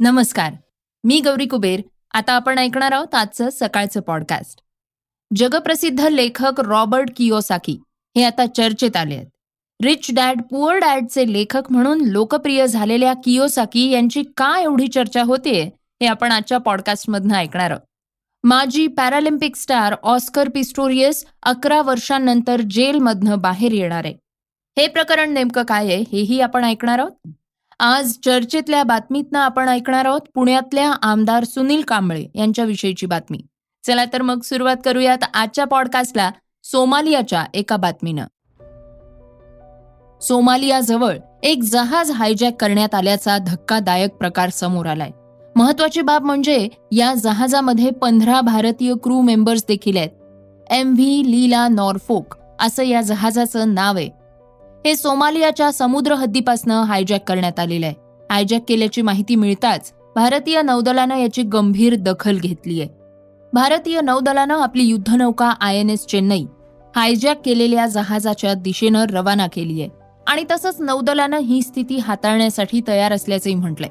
नमस्कार मी गौरी कुबेर. आता आपण ऐकणार आहोत आजचं सकाळचं पॉडकास्ट जगप्रसिद्ध लेखक रॉबर्ट कियोसाकी हे आता चर्चेत आले आहेत. रिच डॅड पुअर डॅडचे लेखक म्हणून लोकप्रिय झालेल्या कियोसाकी यांची का एवढी चर्चा होते हे आपण आजच्या पॉडकास्टमधनं ऐकणार आहोत. माजी पॅरालिम्पिक स्टार ऑस्कर पिस्टोरियस अकरा वर्षांनंतर जेलमधनं बाहेर येणार आहे. हे प्रकरण नेमकं काय आहे हेही आपण ऐकणार आहोत. आज चर्चेतल्या बातमीतनं आपण ऐकणार आहोत पुण्यातल्या आमदार सुनील कांबळे यांच्याविषयीची बातमी. चला तर मग सुरुवात करूयात आजच्या पॉडकास्टला सोमालियाच्या एका बातमीनं. सोमालियाजवळ एक जहाज हायजॅक करण्यात आल्याचा धक्कादायक प्रकार समोर आलाय. महत्वाची बाब म्हणजे या जहाजामध्ये पंधरा भारतीय क्रू मेंबर्स देखील आहेत. एम व्ही लीला नॉरफोक असं या जहाजाचं नाव आहे. हे सोमालियाच्या समुद्र हद्दीपासनं हायजॅक करण्यात आलेलं आहे. हायजॅक केल्याची माहिती मिळताच भारतीय नौदलानं याची गंभीर दखल घेतली आहे. भारतीय नौदलानं आपली युद्धनौका I N S Chennai hijack केलेल्या जहाजाच्या दिशेनं रवाना केली आहे. आणि तसंच नौदलानं ही स्थिती हाताळण्यासाठी तयार असल्याचंही म्हटलंय.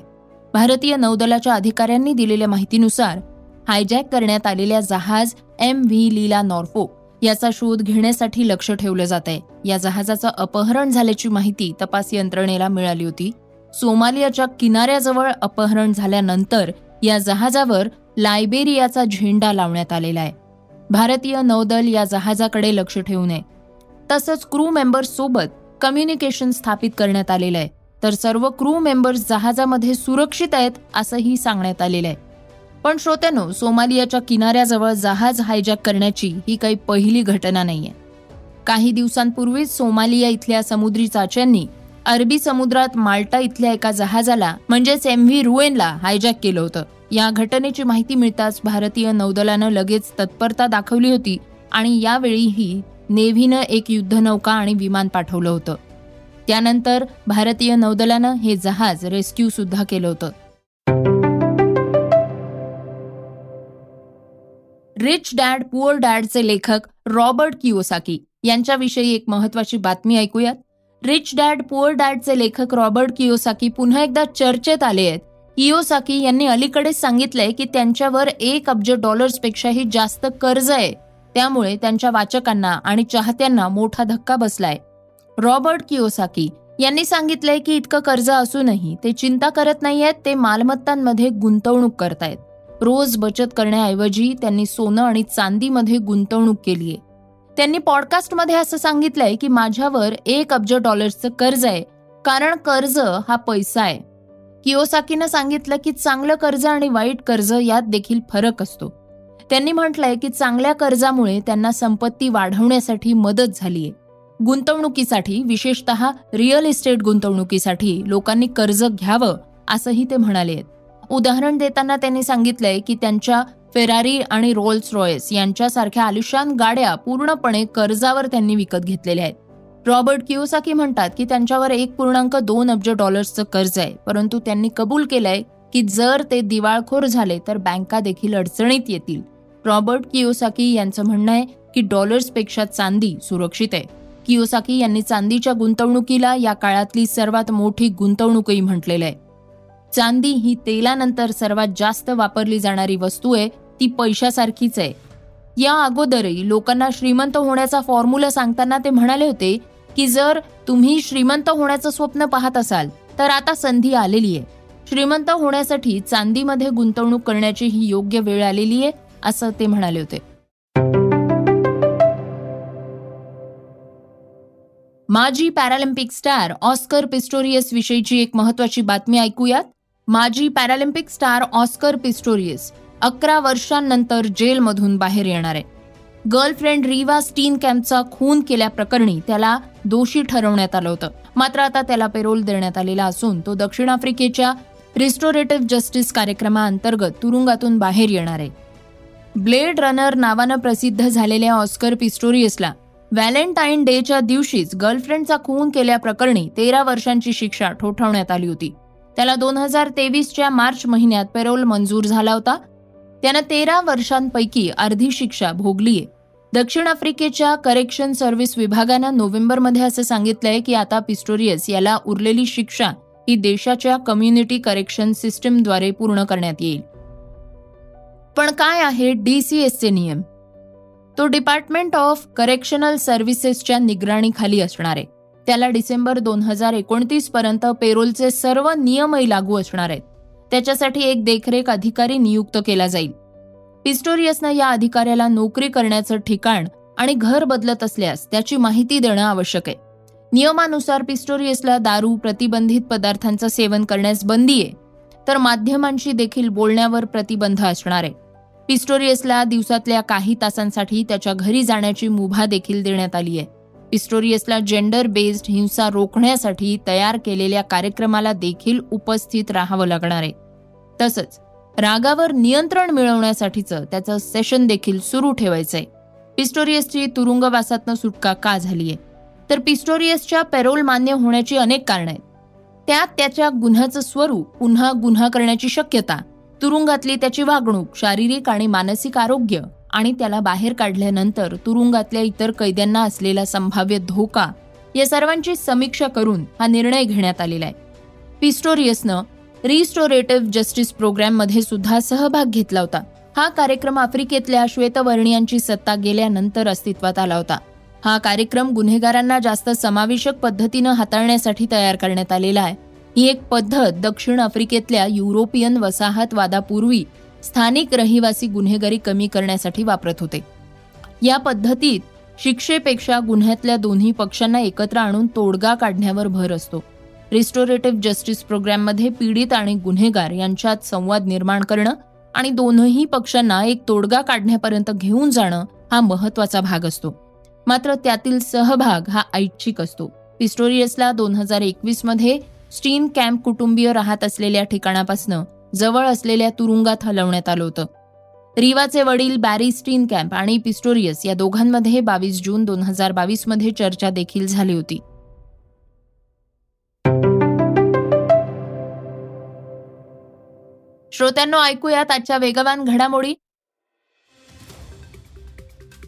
भारतीय नौदलाच्या अधिकाऱ्यांनी दिलेल्या माहितीनुसार हायजॅक करण्यात आलेल्या जहाज एम व्ही लीला नॉर्फोक याचा शोध घेण्यासाठी लक्ष ठेवलं जात आहे या जहाजाचं अपहरण झाल्याची माहिती तपास यंत्रणेला मिळाली होती. सोमालियाच्या किनाऱ्याजवळ अपहरण झाल्यानंतर या जहाजावर लायबेरियाचा झेंडा लावण्यात आलेला आहे. भारतीय नौदल या जहाजाकडे लक्ष ठेवू नये तसंच क्रू मेंबर्स सोबत कम्युनिकेशन स्थापित करण्यात आलेलं आहे. तर सर्व क्रू मेंबर्स जहाजामध्ये सुरक्षित आहेत असंही सांगण्यात आलेलं आहे. पण श्रोत्यानो सोमालियाच्या किनाऱ्याजवळ जहाज हायजॅक करण्याची ही काही पहिली घटना नाहीये. काही दिवसांपूर्वीच सोमालिया इथल्या समुद्री चाच्यांनी अरबी समुद्रात माल्टा इथल्या एका जहाजाला म्हणजेच एम व्ही रुएनला हायजॅक केलं होतं. या घटनेची माहिती मिळताच भारतीय नौदलानं लगेच तत्परता दाखवली होती आणि यावेळीही नेव्हीनं एक युद्धनौका आणि विमान पाठवलं होतं. त्यानंतर भारतीय नौदलानं हे जहाज रेस्क्यू सुद्धा केलं होतं. रिच डॅड पुअर डॅडचे लेखक रॉबर्ट किओसाकी यांच्याविषयी एक महत्वाची बातमी ऐकूयात. रिच डॅड पुअर डॅडचे लेखक रॉबर्ट किओसाकी पुन्हा एकदा चर्चेत आले आहेत. किओसाकी यांनी अलीकडेच सांगितलंय की त्यांच्यावर एक अब्ज डॉलर्सपेक्षाही जास्त कर्ज आहे. त्यामुळे त्यांच्या वाचकांना आणि चाहत्यांना मोठा धक्का बसलाय. रॉबर्ट किओसाकी यांनी सांगितलंय की इतकं कर्ज असूनही ते चिंता करत नाहीयेत ते मालमत्तांमध्ये गुंतवणूक करतायत. रोज बचत करण्याऐवजी त्यांनी सोनं आणि चांदीमध्ये गुंतवणूक केलीय. त्यांनी पॉडकास्टमध्ये असं सांगितलंय की माझ्यावर एक अब्ज डॉलर्सचं कर्ज आहे कारण कर्ज हा पैसा आहे. किओसाकीनं सांगितलं की चांगलं कर्ज आणि वाईट कर्ज यात देखील फरक असतो. त्यांनी म्हटलंय की चांगल्या कर्जामुळे त्यांना संपत्ती वाढवण्यासाठी मदत झालीय. गुंतवणुकीसाठी विशेषतः रिअल इस्टेट गुंतवणुकीसाठी लोकांनी कर्ज घ्यावं असंही ते म्हणाले आहेत. उदाहरण देताना त्यांनी सांगितलंय की त्यांच्या फेरारी आणि रोल्स रॉयस यांच्यासारख्या आलिशान गाड्या पूर्णपणे कर्जावर त्यांनी विकत घेतलेल्या आहेत. रॉबर्ट किओसाकी म्हणतात की त्यांच्यावर एक पूर्णांक दोन अब्ज डॉलर्सचं कर्ज आहे परंतु त्यांनी कबूल केलंय की जर ते दिवाळखोर झाले तर बँका देखील अडचणीत येतील. रॉबर्ट किओसाकी यांचं म्हणणं आहे की डॉलर्सपेक्षा चांदी सुरक्षित आहे. किओसाकी यांनी चांदीच्या गुंतवणुकीला या काळातली सर्वात मोठी गुंतवणूकही म्हटलेलं आहे. चांदी ही तेलानंतर सर्वात जास्त वापरली जाणारी वस्तू आहे ती पैशासारखीच आहे. या अगोदरही लोकांना श्रीमंत होण्याचा फॉर्म्युला सांगताना ते म्हणाले होते की जर तुम्ही श्रीमंत होण्याचं स्वप्न पाहत असाल तर आता संधी आलेली आहे. श्रीमंत होण्यासाठी चांदीमध्ये गुंतवणूक करण्याची ही योग्य वेळ आलेली आहे असं ते म्हणाले होते. माजी पॅरालिम्पिक स्टार ऑस्कर पिस्टोरियस विषयीची एक महत्वाची बातमी ऐकूयात. माजी पॅरालिम्पिक स्टार ऑस्कर पिस्टोरियस अकरा वर्षांनंतर जेलमधून बाहेर येणार आहे. गर्लफ्रेंड रिवा स्टीन कॅम्पचा खून केल्याप्रकरणी त्याला दोषी ठरवण्यात आलं होतं. मात्र आता त्याला पेरोल देण्यात आलेला असून तो दक्षिण आफ्रिकेच्या रिस्टोरेटिव्ह जस्टिस कार्यक्रमाअंतर्गत तुरुंगातून बाहेर येणार आहे. ब्लेड रनर नावानं प्रसिद्ध झालेल्या ऑस्कर पिस्टोरियसला व्हॅलेंटाईन डेच्या दिवशीच गर्लफ्रेंडचा खून केल्याप्रकरणी तेरा वर्षांची शिक्षा ठोठावण्यात आली होती. त्याला दोन हजार तेवीसच्या मार्च महिन्यात पेरोल मंजूर झाला होता. त्यानं तेरा वर्षांपैकी अर्धी शिक्षा भोगलीय दक्षिण आफ्रिकेच्या करेक्शन सर्व्हिस विभागानं नोव्हेंबरमध्ये असं सांगितलंय की आता पिस्टोरियस याला उरलेली शिक्षा ही देशाच्या कम्युनिटी करेक्शन सिस्टीमद्वारे पूर्ण करण्यात येईल. पण काय आहे डीसीएसचे नियम? तो डिपार्टमेंट ऑफ करेक्शनल सर्व्हिसेसच्या निगराणीखाली असणार आहे. त्याला डिसेंबर दोन हजार एकोणतीस पर्यंत पेरोलचे सर्व नियमही लागू असणार आहेत. त्याच्यासाठी एक देखरेख अधिकारी नियुक्त केला जाईल. पिस्टोरियसनं या अधिकाऱ्याला नोकरी करण्याचं ठिकाण आणि घर बदलत असल्यास त्याची माहिती देणं आवश्यक आहे. नियमानुसार पिस्टोरियसला दारू प्रतिबंधित पदार्थांचं सेवन करण्यास बंदी आहे तर माध्यमांशी देखील बोलण्यावर प्रतिबंध असणार आहे. पिस्टोरियसला दिवसातल्या काही तासांसाठी त्याच्या घरी जाण्याची मुभा देखील देण्यात आली आहे. पिस्टोरियसला जेंडर बेस्ड हिंसा रोखण्यासाठी तयार केलेल्या कार्यक्रमाला देखील उपस्थित राहावं लागणार आहे. तसंच रागावर नियंत्रण मिळवण्यासाठीचं त्याचं सेशन देखील सुरू ठेवायचंय. पिस्टोरियसची तुरुंगवासातनं सुटका का झालीय? तर पिस्टोरियसच्या पेरोल मान्य होण्याची अनेक कारणं आहेत. त्यात त्याच्या गुन्ह्याचं स्वरूप पुन्हा गुन्हा करण्याची शक्यता तुरुंगातली त्याची वागणूक शारीरिक आणि मानसिक आरोग्य आणि त्याला बाहेर काढल्यानंतर तुरुंगातल्या इतर कैद्यांना असलेला संभाव्य धोका या सर्वांची समीक्षा करून हा निर्णय घेण्यात आलेला आहे. पिस्टोरियसनं रिस्टोरेटिव्ह जस्टिस प्रोग्रॅममध्ये सुद्धा सहभाग घेतला होता. हा कार्यक्रम आफ्रिकेतल्या श्वेतवर्णियांची सत्ता गेल्यानंतर अस्तित्वात आला होता. हा कार्यक्रम गुन्हेगारांना जास्त समावेशक पद्धतीनं हाताळण्यासाठी तयार करण्यात आलेला आहे. ही एक पद्धत दक्षिण आफ्रिकेतल्या युरोपियन वसाहतवादापूर्वी स्थानिक रहिवासी गुन्हेगारी कमी करण्यासाठी वापरत होते. या पद्धतीत शिक्षेपेक्षा गुन्ह्यातल्या दोन्ही पक्षांना एकत्र आणून तोडगा काढण्यावर भर असतो. रिस्टोरेटिव्ह जस्टिस प्रोग्राममध्ये पीडित आणि गुन्हेगार यांच्यात संवाद निर्माण करणं आणि दोनही पक्षांना एक तोडगा काढण्यापर्यंत घेऊन जाणं हा महत्त्वाचा भाग असतो. मात्र त्यातील सहभाग हा ऐच्छिक असतो. पिस्टोरियसला दोन हजार एकवीसमध्ये स्टीन कॅम्प कुटुंबीय राहत असलेल्या ठिकाणापासून जवळ असलेल्या तुरुंगात हलवण्यात आलं होतं. रिवाचे वडील बॅरी स्टीन कॅम्प आणि पिस्टोरियस या दोघांमध्ये बावीस जून दोन हजार बावीसमध्ये चर्चा देखील झाली होती. श्रोत्यांनो ऐकूयात आजच्या वेगवान घडामोडी.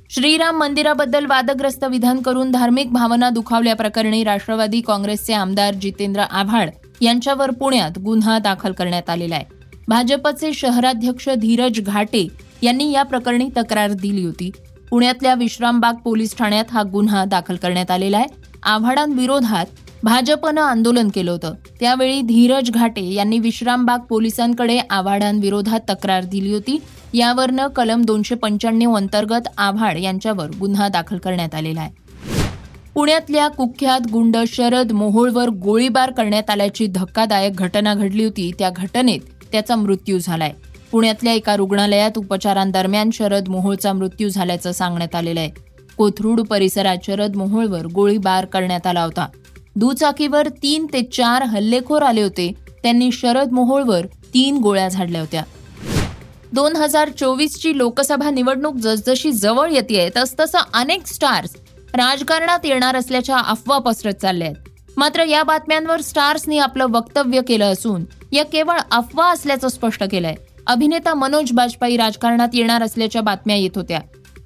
श्रीराम मंदिराबद्दल वादग्रस्त विधान करून धार्मिक भावना दुखावल्याप्रकरणी राष्ट्रवादी काँग्रेसचे आमदार जितेंद्र आव्हाड यांच्यावर पुण्यात गुन्हा दाखल करण्यात आलेला आहे. भाजपचे शहराध्यक्ष धीरज घाटे यांनी या प्रकरणी तक्रार दिली होती. पुण्यातल्या विश्रामबाग पोलीस ठाण्यात हा गुन्हा दाखल करण्यात आलेला आहे. आव्हाडांविरोधात भाजपनं आंदोलन केलं होतं. त्यावेळी धीरज घाटे यांनी विश्रामबाग पोलिसांकडे आव्हाडांविरोधात तक्रार दिली होती. यावरनं कलम दोनशे पंच्याण्णव अंतर्गत आव्हाड यांच्यावर गुन्हा दाखल करण्यात आलेला आहे. पुण्यातल्या कुख्यात गुंड शरद मोहोळवर गोळीबार करण्यात आल्याची धक्कादायक घटना घडली होती. त्या घटनेत त्याचा मृत्यू झालाय. पुण्यातल्या एका रुग्णालयात उपचारांदरम्यान शरद मोहोळचा मृत्यू झाल्याचं सांगण्यात आलेलं आहे. कोथरूड परिसरात शरद मोहोळवर गोळीबार करण्यात आला होता. दुचाकीवर तीन ते चार हल्लेखोर आले होते. त्यांनी शरद मोहोळवर तीन गोळ्या झाडल्या होत्या. दोन हजार चोवीसची लोकसभा निवडणूक जसजशी जवळ येते तसतसं अनेक स्टार्स राजकारणात येणार असल्याच्या अफवा पसरत चालल्या आहेत मात्र या बातम्यांवर स्टार्सनी आपलं वक्तव्य केलं असून या केवळ अफवा असल्याचं स्पष्ट केलंय. अभिनेता मनोज बाजपेयी राजकारणात येणार असल्याच्या बातम्या येत होत्या.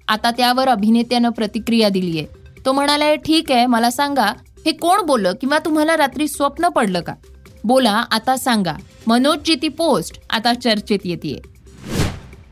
आता त्यावर अभिनेत्यानं प्रतिक्रिया दिली आहे तो म्हणालाय ठीक आहे मला सांगा हे कोण बोललं किंवा तुम्हाला रात्री स्वप्न पडलं का? बोला आता सांगा. मनोजची ती पोस्ट आता चर्चेत येते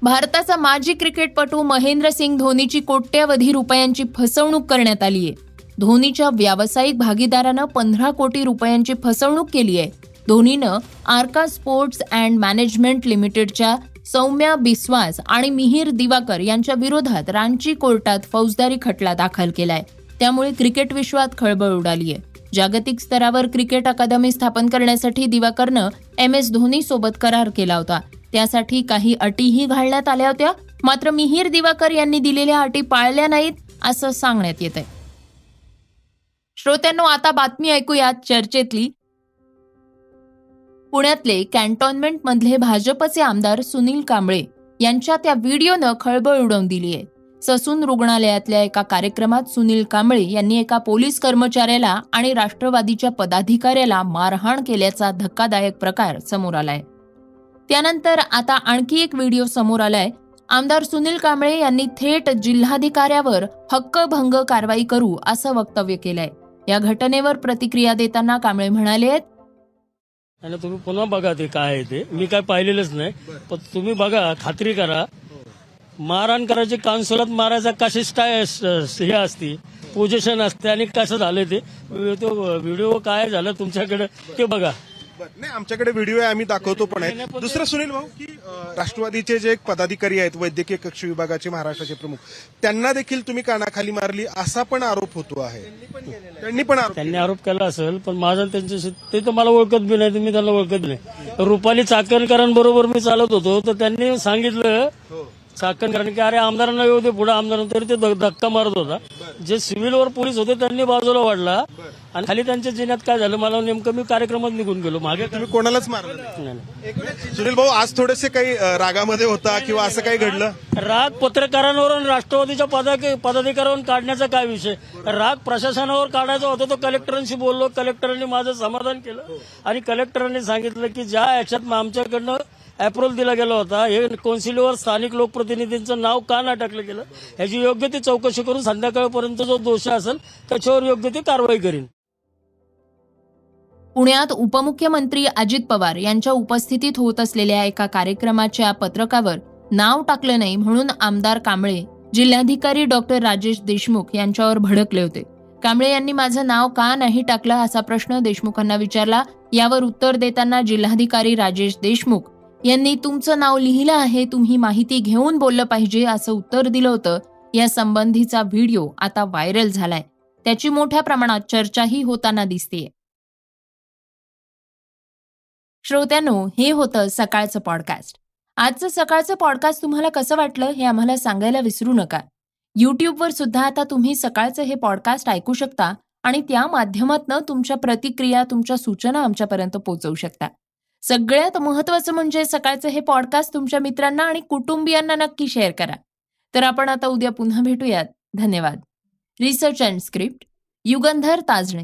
भारताचा माजी क्रिकेटपटू महेंद्रसिंग धोनीची कोट्यवधी रुपयांची फसवणूक करण्यात आली आहे. धोनीच्या व्यावसायिक भागीदारानं पंधरा कोटी रुपयांची फसवणूक केली आहे. धोनीनं आर्का स्पोर्ट्स अँड मॅनेजमेंट लिमिटेडच्या सौम्या बिस्वास आणि मिहीर दिवाकर यांच्या विरोधात रांची कोर्टात फौजदारी खटला दाखल केलाय. त्यामुळे क्रिकेट विश्वात खळबळ उडाली आहे. जागतिक स्तरावर क्रिकेट अकादमी स्थापन करण्यासाठी दिवाकरनं एम एस धोनी सोबत करार केला होता. त्यासाठी काही अटीही घालण्यात आल्या होत्या. मात्र मिहीर दिवाकर यांनी दिलेल्या अटी पाळल्या नाहीत असं सांगण्यात येत आहे श्रोत्यांनो आता बातमी ऐकूयात चर्चेतली. पुण्यातले कॅन्टॉन्मेंट मधले भाजपचे आमदार सुनील कांबळे यांच्या त्या व्हिडिओनं खळबळ उडवून दिली आहे ससून रुग्णालयातल्या एका कार्यक्रमात सुनील कांबळे यांनी एका पोलीस कर्मचाऱ्याला आणि राष्ट्रवादीच्या पदाधिकाऱ्याला मारहाण केल्याचा धक्कादायक प्रकार समोर आलाय. त्यानंतर आता आणखी एक व्हिडिओ समोर आलाय. आमदार सुनील कांबळे यांनी थेट जिल्हाधिकाऱ्यावर हक्कभंग कारवाई करू असं वक्तव्य केलंय. या घटनेवर प्रतिक्रिया देताना कांबळे म्हणाले आणि तुम्ही पुन्हा बघा ते काय आहे ते. मी काय पाहिलेलंच नाही. पण तुम्ही बघा खात्री करा. मारहाण करायची काउन्सिलात मारायचा कशी स्टाय हे असते पोझिशन असते आणि कसं झालं ते. तो व्हिडिओ काय झालं तुमच्याकडे ते बघा. नाही आमच्याकडे व्हिडिओ आहे आम्ही दाखवतो पण आहे. दुसरं सुनील भाऊ की अं, राष्ट्रवादीचे जे एक पदाधिकारी आहेत वैद्यकीय कक्ष विभागाचे महाराष्ट्राचे प्रमुख त्यांना देखील तुम्ही कानाखाली मारली असा पण आरोप होतो आहे. त्यांनी पण आरोप त्यांनी आरोप केला असेल पण माझा त्यांच्याशी ते तर मला ओळखत बी नाही मी त्यांना ओळखत नाही. रुपाली चाकणकरांबरोबर मी चालत होतो तर त्यांनी सांगितलं चाकणकरांनी की अरे आमदारांना येऊ दे पुढे आमदारांना तरी ते धक्का मारत होता. जे सिव्हिलवर पोलीस होते त्यांनी बाजूला वाढला. आणि खाली त्यांच्या जिन्यात काय झालं मला नेमकं मी कार्यक्रमात निघून गेलो. मागे तुम्ही कोणालाच मारलं नाही. नाही, नाही. सुनील भाऊ आज थोडेसे काही अं, रागामध्ये होता किंवा असं काही घडलं? राग पत्रकारांवर आणि राष्ट्रवादीच्या पदाक- पदाधिकाऱ्यांवर काढण्याचा काय विषय? राग प्रशासनावर काढायचा होता तो कलेक्टरांशी बोललो. कलेक्टरांनी माझं समाधान केलं. आणि कलेक्टरांनी सांगितलं की ज्या याच्यात आमच्याकडनं अप्रुव्हल दिला गेला होता. हे कौन्सिलवर स्थानिक लोकप्रतिनिधींचं नाव का नाही टाकलं गेलं? ह्याची योग्य ती चौकशी करून संध्याकाळपर्यंत जो दोष असेल त्याच्यावर योग्य ती कारवाई करीन. पुण्यात उपमुख्यमंत्री अजित पवार यांच्या उपस्थितीत होत असलेल्या एका कार्यक्रमाच्या पत्रकावर नाव टाकलं नाही म्हणून आमदार कांबळे जिल्हाधिकारी डॉक्टर राजेश देशमुख यांच्यावर भडकले होते. कांबळे यांनी माझं नाव का नाही टाकलं असा प्रश्न देशमुखांना विचारला. यावर उत्तर देताना जिल्हाधिकारी राजेश देशमुख यांनी तुमचं नाव लिहिलं आहे तुम्ही माहिती घेऊन बोललं पाहिजे असं उत्तर दिलं होतं. या संबंधीचा व्हिडिओ आता व्हायरल झालाय. त्याची मोठ्या प्रमाणात चर्चाही होताना दिसतेय. श्रोत्यानो हे होतं सकाळचं पॉडकास्ट आजचं सकाळचं पॉडकास्ट तुम्हाला कसं वाटलं हे आम्हाला सांगायला विसरू नका. यूट्यूबवर सुद्धा आता तुम्ही सकाळचं हे पॉडकास्ट ऐकू शकता आणि त्या माध्यमातनं तुमच्या प्रतिक्रिया तुमच्या सूचना आमच्यापर्यंत पोहोचवू शकता. सगळ्यात महत्वाचं म्हणजे सकाळचं हे पॉडकास्ट तुमच्या मित्रांना आणि कुटुंबियांना नक्की शेअर करा. तर आपण आता उद्या पुन्हा भेटूयात. धन्यवाद. Research and script Yugandhar Tajne.